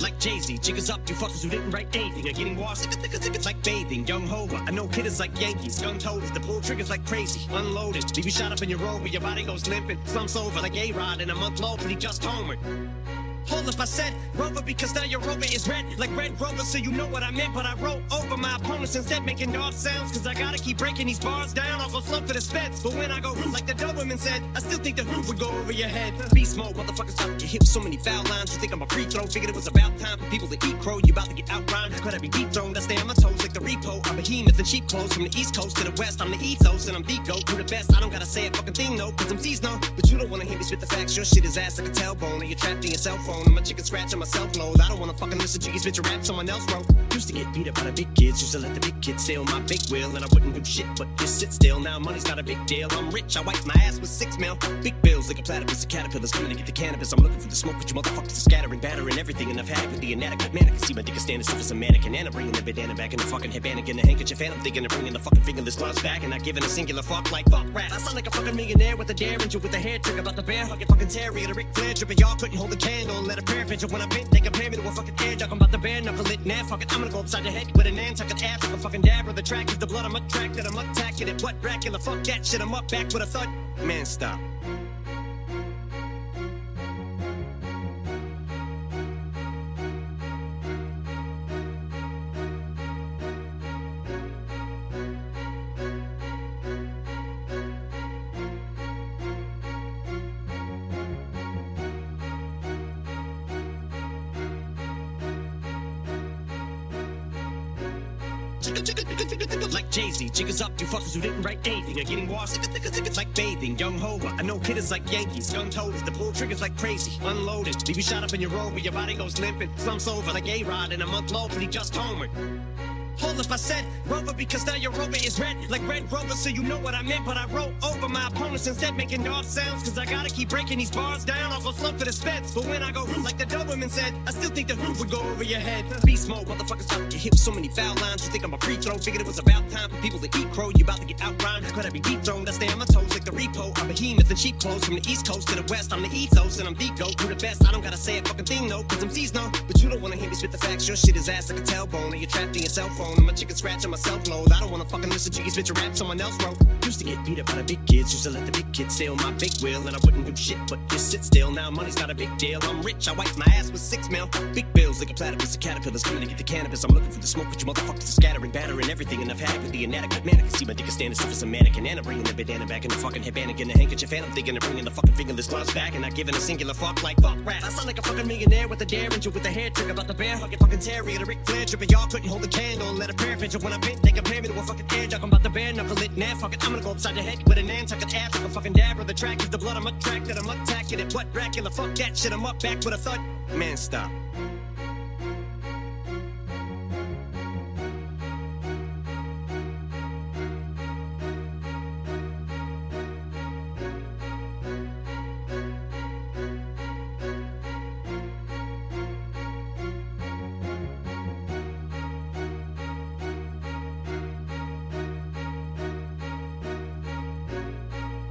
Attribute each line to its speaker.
Speaker 1: Like Jay-Z, jiggers up, you fuckers who didn't write anything are getting washed. Like bathing, young hova. I know kiddos like Yankees, young toes, the pull triggers like crazy. Unloaded, leave you shot up in your robe, your body goes limping. Slumps over like A-Rod in a month low, but he just homered. Up, I said Rover because now your Rover is red, like Red Rover, so you know what I meant. But I wrote over my opponents instead, making dog sounds, cause I gotta keep breaking these bars down. I'll go slump for the speds, but when I go like the Doberman said, I still think the hoop would go over your head. Beast mode, motherfuckers out your hips, so many foul lines. You think I'm a free throw? Figured it was about time for people to eat crow. You about to get outrhymed? Could I be deep thrown? I stay on my toes repo. I'm behemoth and cheap clothes from the east coast to the west. I'm the ethos and I'm the goat. Who the best? I don't gotta say a fucking thing though, cause I'm seasonal. But you don't wanna hear me spit the facts. Your shit is ass like a tailbone, and you're trapped in your cell phone. I'm a chicken scratch on my cell phone. I don't wanna fucking listen to you spit your rap someone else wrote. Used to get beat up by the big kids, used to let the big kids sail my big wheel, and I wouldn't do shit but just sit still. Now money's not a big deal. I'm rich, I wipe my ass with six mil. Big bills like a platypus, a caterpillars coming to get the cannabis. I'm looking for the smoke, but you motherfuckers are scattering, battering everything, and I've had it with the inadequate man. I can see my dick is standing stiff as a mannequin, and I'm bringing the bandana back in the fucking headband and the handkerchief, and I'm thinking of bringing the fucking fingerless gloves back, and not giving a singular fuck like fuck rat. I sound like a fucking millionaire with a derringer with a hair trigger about the bear hugging fucking terrier, the Ric Flair. Y'all couldn't hold a candle and let a prayer picture when I bent. They compare me to a fucking air. I'm about to bare knuckle it, now fuck it. I'm gonna go upside the head with an Nantucket ass like a fucking dab of the track. Is the blood I'm attracted, I'm attacking it. What Dracula? Fuck that shit, I'm up back with a thud. Man, stop. Like Jay-Z, jiggers up, you fuckers who didn't write anything are getting washed. Like bathing, young hova. I know kiddos like Yankees, young toes, the pull triggers like crazy. Unloaded, leave you shot up in your robe, your body goes limping. Slumps over like A-Rod in a month low, but he just homered. Up, I said Rover because now your Rover is red, like Red Rover, so you know what I meant. But I wrote over my opponents instead, making dog sounds, cause I gotta keep breaking these bars down. I'll go slow for the speds, but when I go like the Doberman said, I still think the hoop would go over your head. Beast mode, motherfuckers out your hips, so many foul lines. You think I'm a free throw? Figured it was about time for people to eat crow. You about to get outrhymed? Could I be deep thrown? I stay on my toes like the repo. I'm behemoth and cheap clothes from the east coast to the west. I'm the ethos and I'm the goat. Who the best? I don't gotta say a fucking thing though, cause I'm seasonal. But you don't wanna hear me spit the facts. Your shit is ass like a tailbone, and you're trapped in your cell phone. I'm a chicken scratch on my. I don't wanna fucking listen to you bitch, rap someone else wrote. Used to get beat up by the big kids, used to let the big kids steal my big wheel, and I wouldn't do shit but just sit still. Now money's not a big deal. I'm rich, I wipe my ass with six mil. Big bills like a platypus, a caterpillar's coming to get the cannabis. I'm looking for the smoke, but you motherfuckers are scattering, battering everything, and I've had it with the inadequate man. I can see my dick is standing stiff as a mannequin, and I'm bringing the bandana back in the fucking headband and the handkerchief, and I'm thinking of bringing the fucking fingerless gloves back, and not giving a singular fuck like fuck rat. I sound like a fucking millionaire with a derringer with a hair trigger about the bear hugging fucking terrier, the Ric Flair dripping. Y'all couldn't hold a candle and let a prayer picture when I bent. They compare me to a I'm about to bare knuckle it, now fuck it. I'm gonna go upside the head with a Nantucket ass like a fucking dab of the track. Is the blood I'm attracted, I'm attacking it. What Dracula? Fuck that shit, I'm up back with a thud. Man, stop.